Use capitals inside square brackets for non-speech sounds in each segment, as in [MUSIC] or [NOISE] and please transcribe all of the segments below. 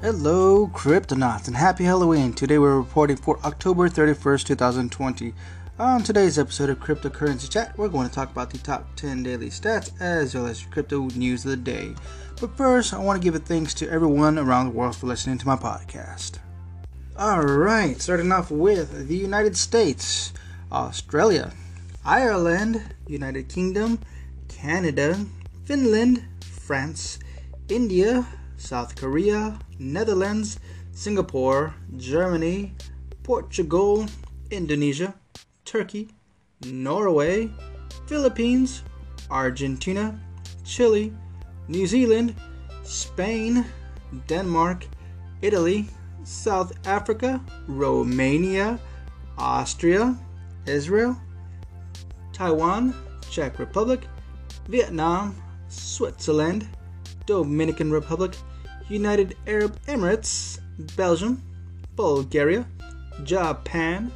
Hello, Cryptonauts, and happy Halloween. Today we're reporting for October 31st, 2020. On today's episode of Cryptocurrency Chat, we're going to talk about the top 10 daily stats as well as crypto news of the day. But first, I want to give a thanks to everyone around the world for listening to my podcast. Alright, starting off with the United States, Australia, Ireland, United Kingdom, Canada, Finland, France, India, South Korea, Netherlands, Singapore, Germany, Portugal, Indonesia, Turkey, Norway, Philippines, Argentina, Chile, New Zealand, Spain, Denmark, Italy, South Africa, Romania, Austria, Israel, Taiwan, Czech Republic, Vietnam, Switzerland, Dominican Republic, United Arab Emirates, Belgium, Bulgaria, Japan,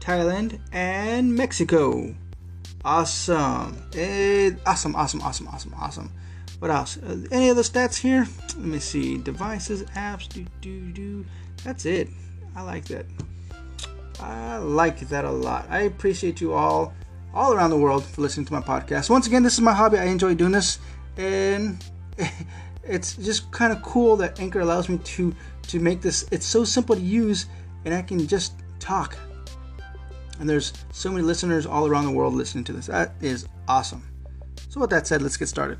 Thailand, and Mexico. Awesome. Eh, awesome, awesome, awesome, awesome, awesome. What else? Uh, any other stats here? Let me see. Devices, apps, do, do, do. That's it. I like that. I like that a lot. I appreciate you all, all around the world, for listening to my podcast. Once again, this is my hobby. I enjoy doing this, and [LAUGHS] it's just kind of cool that Anchor allows me to to make this. It's so simple to use, and I can just talk. And there's so many listeners all around the world listening to this. That is awesome. So, with that said, let's get started.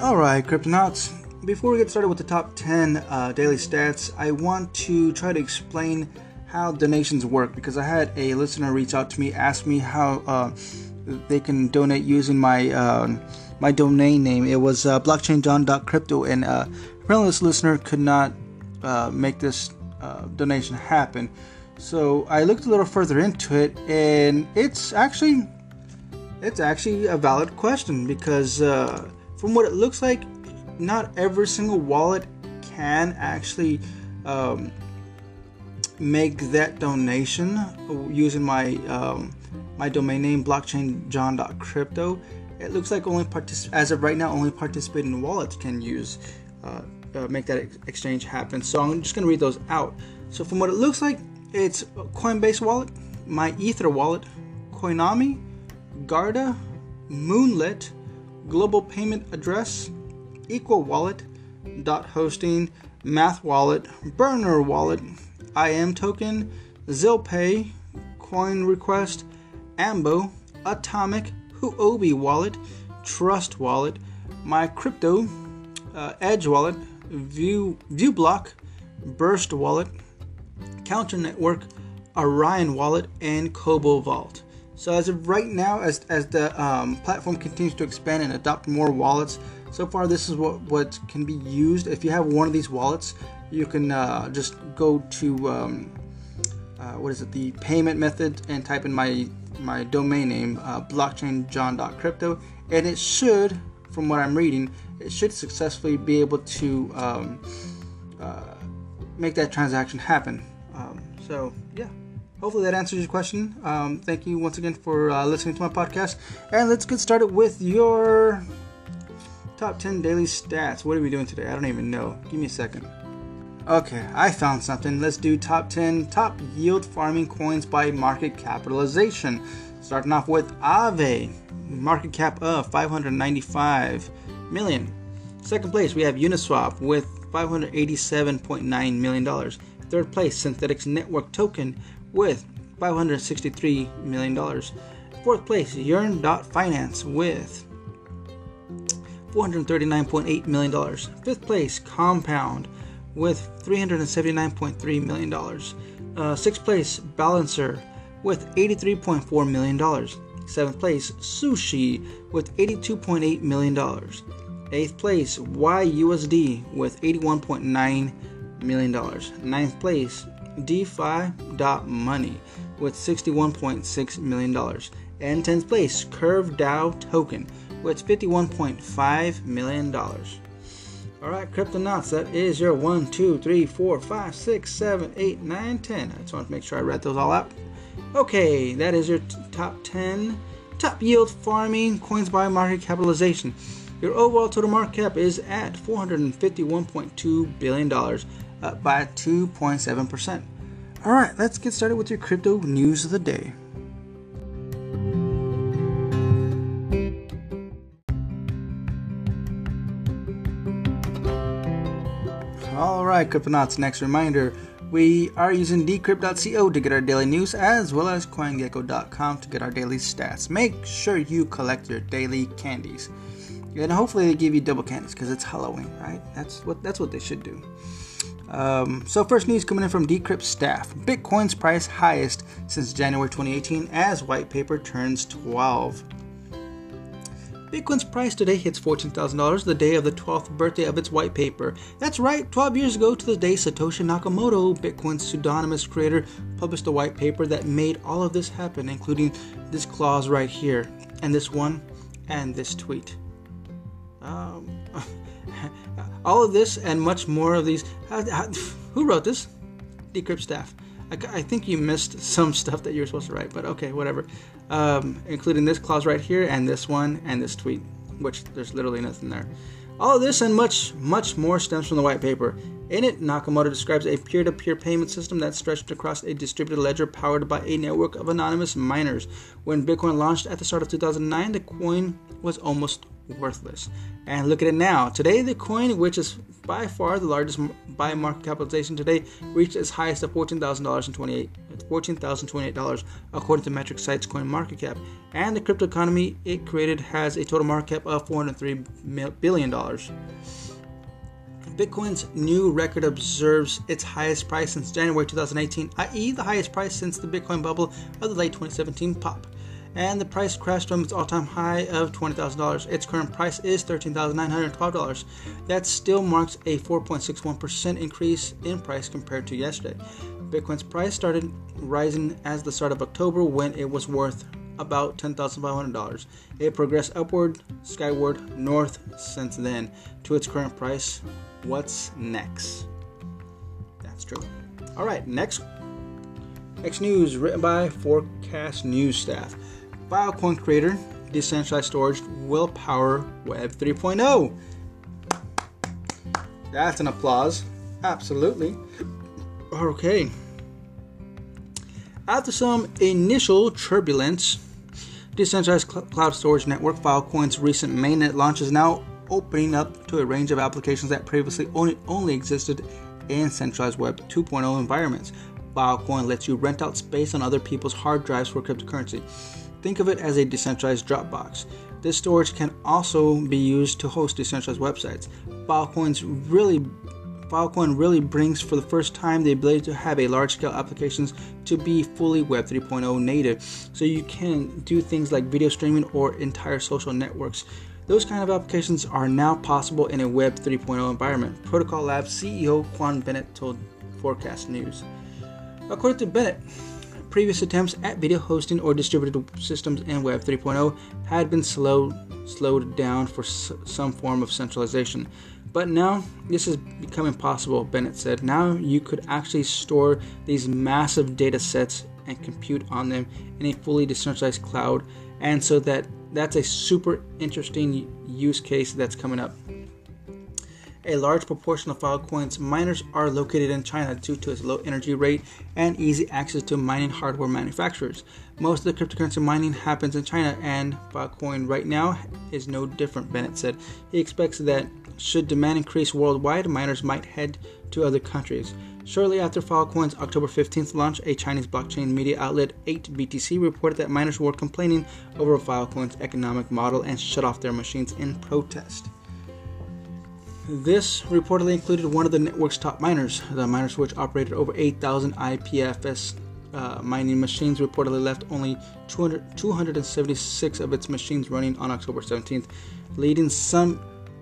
Alright, Cryptonauts, before we get started with the top 10 uh, daily stats, I want to try to explain how donations work because I had a listener reach out to me, ask me how uh, they can donate using my uh, my domain name. It was uh, blockchainjohn.crypto, and uh, apparently this listener could not uh, make this uh, donation happen. So I looked a little further into it, and it's actually it's actually a valid question because uh, from what it looks like, not every single wallet can actually um, make that donation using my um, my domain name blockchainjohn.crypto. It looks like only partic- as of right now only participating wallets can use uh, uh, make that ex- exchange happen. So I'm just gonna read those out. So from what it looks like, it's Coinbase wallet, my Ether wallet, Coinomi, Guarda, Moonlit, Global Payment Address, Equal Wallet, Dot Hosting, Math Wallet, Burner Wallet, IM Token, ZilPay, Coin Request, Ambo, Atomic, Huobi Wallet, Trust Wallet, My Crypto, uh, Edge Wallet, View ViewBlock, Burst Wallet, Counter Network, Orion Wallet, and Cobo Vault. So as of right now, as, as the um, platform continues to expand and adopt more wallets, so far this is what, what can be used. If you have one of these wallets, you can uh, just go to um, uh, what is it, the payment method, and type in my my domain name, uh, blockchainjohn.crypto, and it should, from what I'm reading, it should successfully be able to um, uh, make that transaction happen. Um, so yeah hopefully that answers your question. Um, thank you once again for uh, listening to my podcast. And let's get started with your top 10 daily stats. What are we doing today? I don't even know. Give me a second. Okay, I found something. Let's do top 10 top yield farming coins by market capitalization. Starting off with Aave, market cap of 595 million. Second place, we have Uniswap with $587.9 million. Third place, Synthetix Network Token with $563 million. Fourth place, Yearn.finance with $439.8 million. Fifth place, Compound with $379.3 million. Uh, sixth place, Balancer with $83.4 million. Seventh place, Sushi with $82.8 million. Eighth place, YUSD with $81.9 million. Ninth place, DeFi.money with $61.6 million. And 10th place, Curve DAO Token with $51.5 million. All right, Cryptonauts, that is your 1, 2, 3, 4, 5, 6, 7, 8, 9, 10. I just want to make sure I read those all out. Okay, that is your t- top 10 top yield farming coins by market capitalization. Your overall total market cap is at $451.2 billion, up by 2.7%. All right, let's get started with your crypto news of the day. All right, Cryptonauts, next reminder we are using decrypt.co to get our daily news as well as coingecko.com to get our daily stats. Make sure you collect your daily candies. And hopefully they give you double candies because it's Halloween, right? That's what that's what they should do. Um, so first news coming in from Decrypt staff: Bitcoin's price highest since January 2018 as white paper turns 12. Bitcoin's price today hits $14,000 the day of the 12th birthday of its white paper. That's right, 12 years ago to the day Satoshi Nakamoto, Bitcoin's pseudonymous creator, published a white paper that made all of this happen, including this clause right here, and this one, and this tweet. Um, [LAUGHS] all of this and much more of these. [LAUGHS] who wrote this? Decrypt staff. I, I, think you missed some stuff that you were supposed to write, but okay, whatever. Um, including this clause right here, and this one, and this tweet, which there's literally nothing there. All of this and much, much more stems from the white paper. In it, Nakamoto describes a peer to peer payment system that stretched across a distributed ledger powered by a network of anonymous miners. When Bitcoin launched at the start of 2009, the coin was almost worthless. And look at it now. Today, the coin, which is by far the largest by market capitalization today, reached its highest of $14,028. $14,028 according to Metric Site's coin market cap. And the crypto economy it created has a total market cap of $403 billion. Bitcoin's new record observes its highest price since January 2018, i.e., the highest price since the Bitcoin bubble of the late 2017 pop and the price crashed from its all-time high of $20,000. Its current price is $13,912. That still marks a 4.61% increase in price compared to yesterday. Bitcoin's price started rising as the start of October when it was worth about $10,500. It progressed upward, skyward, north since then to its current price. What's next? That's true. All right, next Next news written by Forkast News staff. Filecoin creator, decentralized storage will power Web 3.0. That's an applause. Absolutely. Okay. After some initial turbulence, decentralized cl- cloud storage network Filecoin's recent mainnet launch is now opening up to a range of applications that previously only, only existed in centralized Web 2.0 environments. Filecoin lets you rent out space on other people's hard drives for cryptocurrency. Think of it as a decentralized Dropbox. This storage can also be used to host decentralized websites. Filecoin's really Filecoin really brings for the first time the ability to have a large scale applications to be fully Web 3.0 native. So you can do things like video streaming or entire social networks. Those kind of applications are now possible in a Web 3.0 environment. Protocol Labs CEO Juan Benet told Forkast News. According to Benet, previous attempts at video hosting or distributed systems in Web 3.0 had been slow, slowed down for s- some form of centralization. But now this is becoming possible, Benet said. Now you could actually store these massive data sets and compute on them in a fully decentralized cloud. And so that that's a super interesting use case that's coming up. A large proportion of Filecoin's miners are located in China due to its low energy rate and easy access to mining hardware manufacturers. Most of the cryptocurrency mining happens in China, and Filecoin right now is no different, Benet said. He expects that should demand increase worldwide, miners might head to other countries. Shortly after Filecoin's October 15th launch, a Chinese blockchain media outlet 8BTC reported that miners were complaining over Filecoin's economic model and shut off their machines in protest. This reportedly included one of the network's top miners. The miners, which operated over 8,000 IPFS uh, mining machines, reportedly left only 200, 276 of its machines running on October 17th, leading some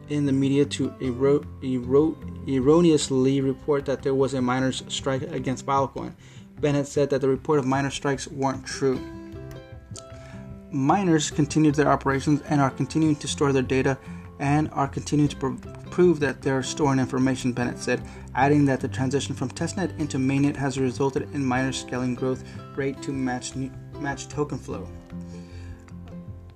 in the media to ero- ero- erroneously report that there was a miners' strike against Filecoin. Benet said that the report of miner strikes weren't true. Miners continued their operations and are continuing to store their data and are continuing to pro- prove that they're storing information, Benet said, adding that the transition from testnet into mainnet has resulted in miner scaling growth rate to match, match token flow.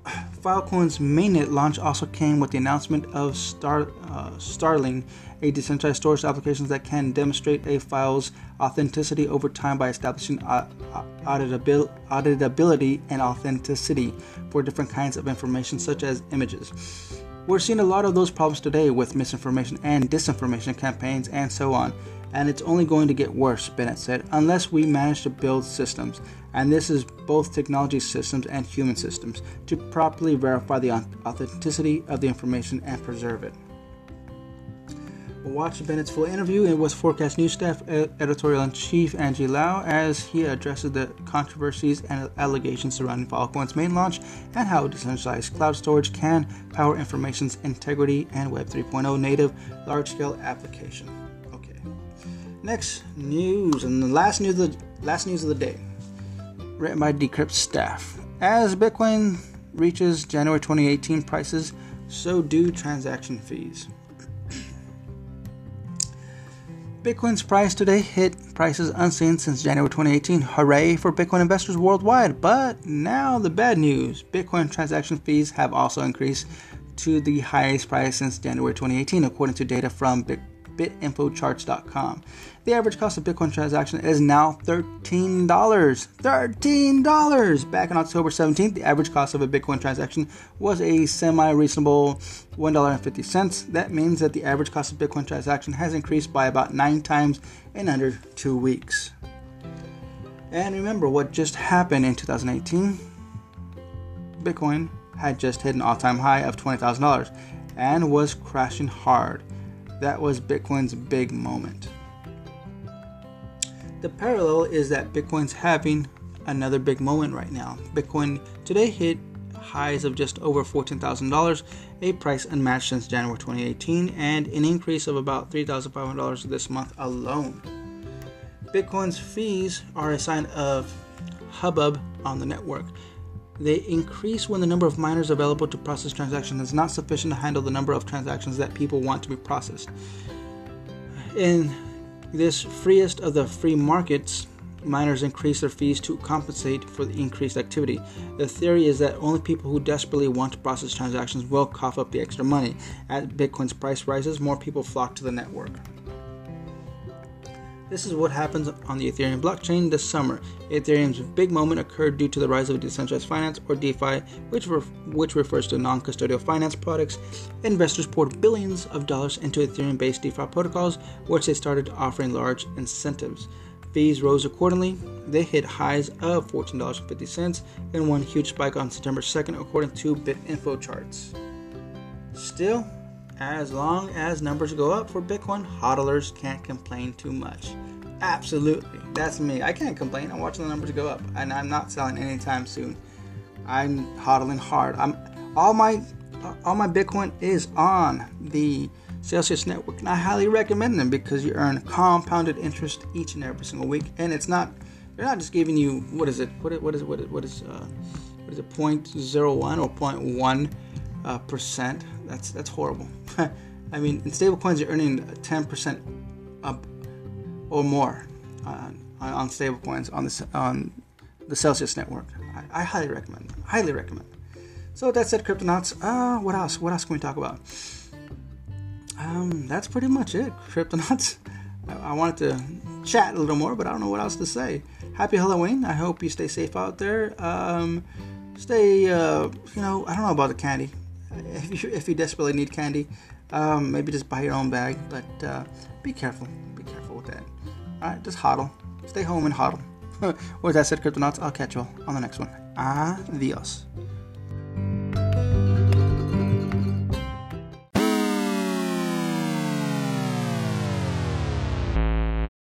[SIGHS] Filecoin's mainnet launch also came with the announcement of Star, uh, Starling, a decentralized storage application that can demonstrate a file's authenticity over time by establishing auditability and authenticity for different kinds of information, such as images. We're seeing a lot of those problems today with misinformation and disinformation campaigns and so on, and it's only going to get worse, Benet said, unless we manage to build systems, and this is both technology systems and human systems, to properly verify the authenticity of the information and preserve it. Watch Benet's full interview. It was Forkast News staff editorial in chief Angie Lau as he addresses the controversies and allegations surrounding Filecoin's main launch and how decentralized cloud storage can power information's integrity and Web 3.0 native large scale application. Okay. Next news and the last news of the last news of the day. Written by Decrypt staff. As Bitcoin reaches January 2018 prices, so do transaction fees. Bitcoin's price today hit prices unseen since January 2018. Hooray for Bitcoin investors worldwide. But now the bad news Bitcoin transaction fees have also increased to the highest price since January 2018, according to data from bitinfocharts.com. The average cost of Bitcoin transaction is now $13. $13! Back on October 17th, the average cost of a Bitcoin transaction was a semi reasonable $1.50. That means that the average cost of Bitcoin transaction has increased by about nine times in under two weeks. And remember what just happened in 2018? Bitcoin had just hit an all time high of $20,000 and was crashing hard. That was Bitcoin's big moment. The parallel is that Bitcoin's having another big moment right now. Bitcoin today hit highs of just over $14,000, a price unmatched since January 2018, and an increase of about $3,500 this month alone. Bitcoin's fees are a sign of hubbub on the network. They increase when the number of miners available to process transactions is not sufficient to handle the number of transactions that people want to be processed. In this freest of the free markets, miners increase their fees to compensate for the increased activity. The theory is that only people who desperately want to process transactions will cough up the extra money. As Bitcoin's price rises, more people flock to the network. This is what happens on the Ethereum blockchain this summer. Ethereum's big moment occurred due to the rise of decentralized finance, or DeFi, which, which refers to non custodial finance products. Investors poured billions of dollars into Ethereum based DeFi protocols, which they started offering large incentives. Fees rose accordingly. They hit highs of $14.50 and one huge spike on September 2nd, according to BitInfo charts. Still, as long as numbers go up for Bitcoin, hodlers can't complain too much. Absolutely. That's me. I can't complain. I'm watching the numbers go up and I'm not selling anytime soon. I'm hodling hard. I'm all my all my Bitcoin is on the Celsius network and I highly recommend them because you earn compounded interest each and every single week and it's not they're not just giving you what is it what is what is what is what is uh, what is it 0.01 or 0.1 uh, percent that's that's horrible. [LAUGHS] I mean, in stablecoins, you're earning 10% up or more on, on stablecoins on the on the Celsius network. I, I, highly recommend. Highly recommend. So that said, Cryptonauts. Uh, what else? What else can we talk about? Um, that's pretty much it, [LAUGHS] Cryptonauts. I, I wanted to chat a little more, but I don't know what else to say. Happy Halloween! I hope you stay safe out there. Um, stay, uh, you know, I don't know about the candy if you, if you desperately need candy, um, maybe just buy your own bag. But uh, be careful. Be careful with that. All right, just hodl. Stay home and hodl. [LAUGHS] with that said, Cryptonauts, I'll catch you all on the next one. Adios.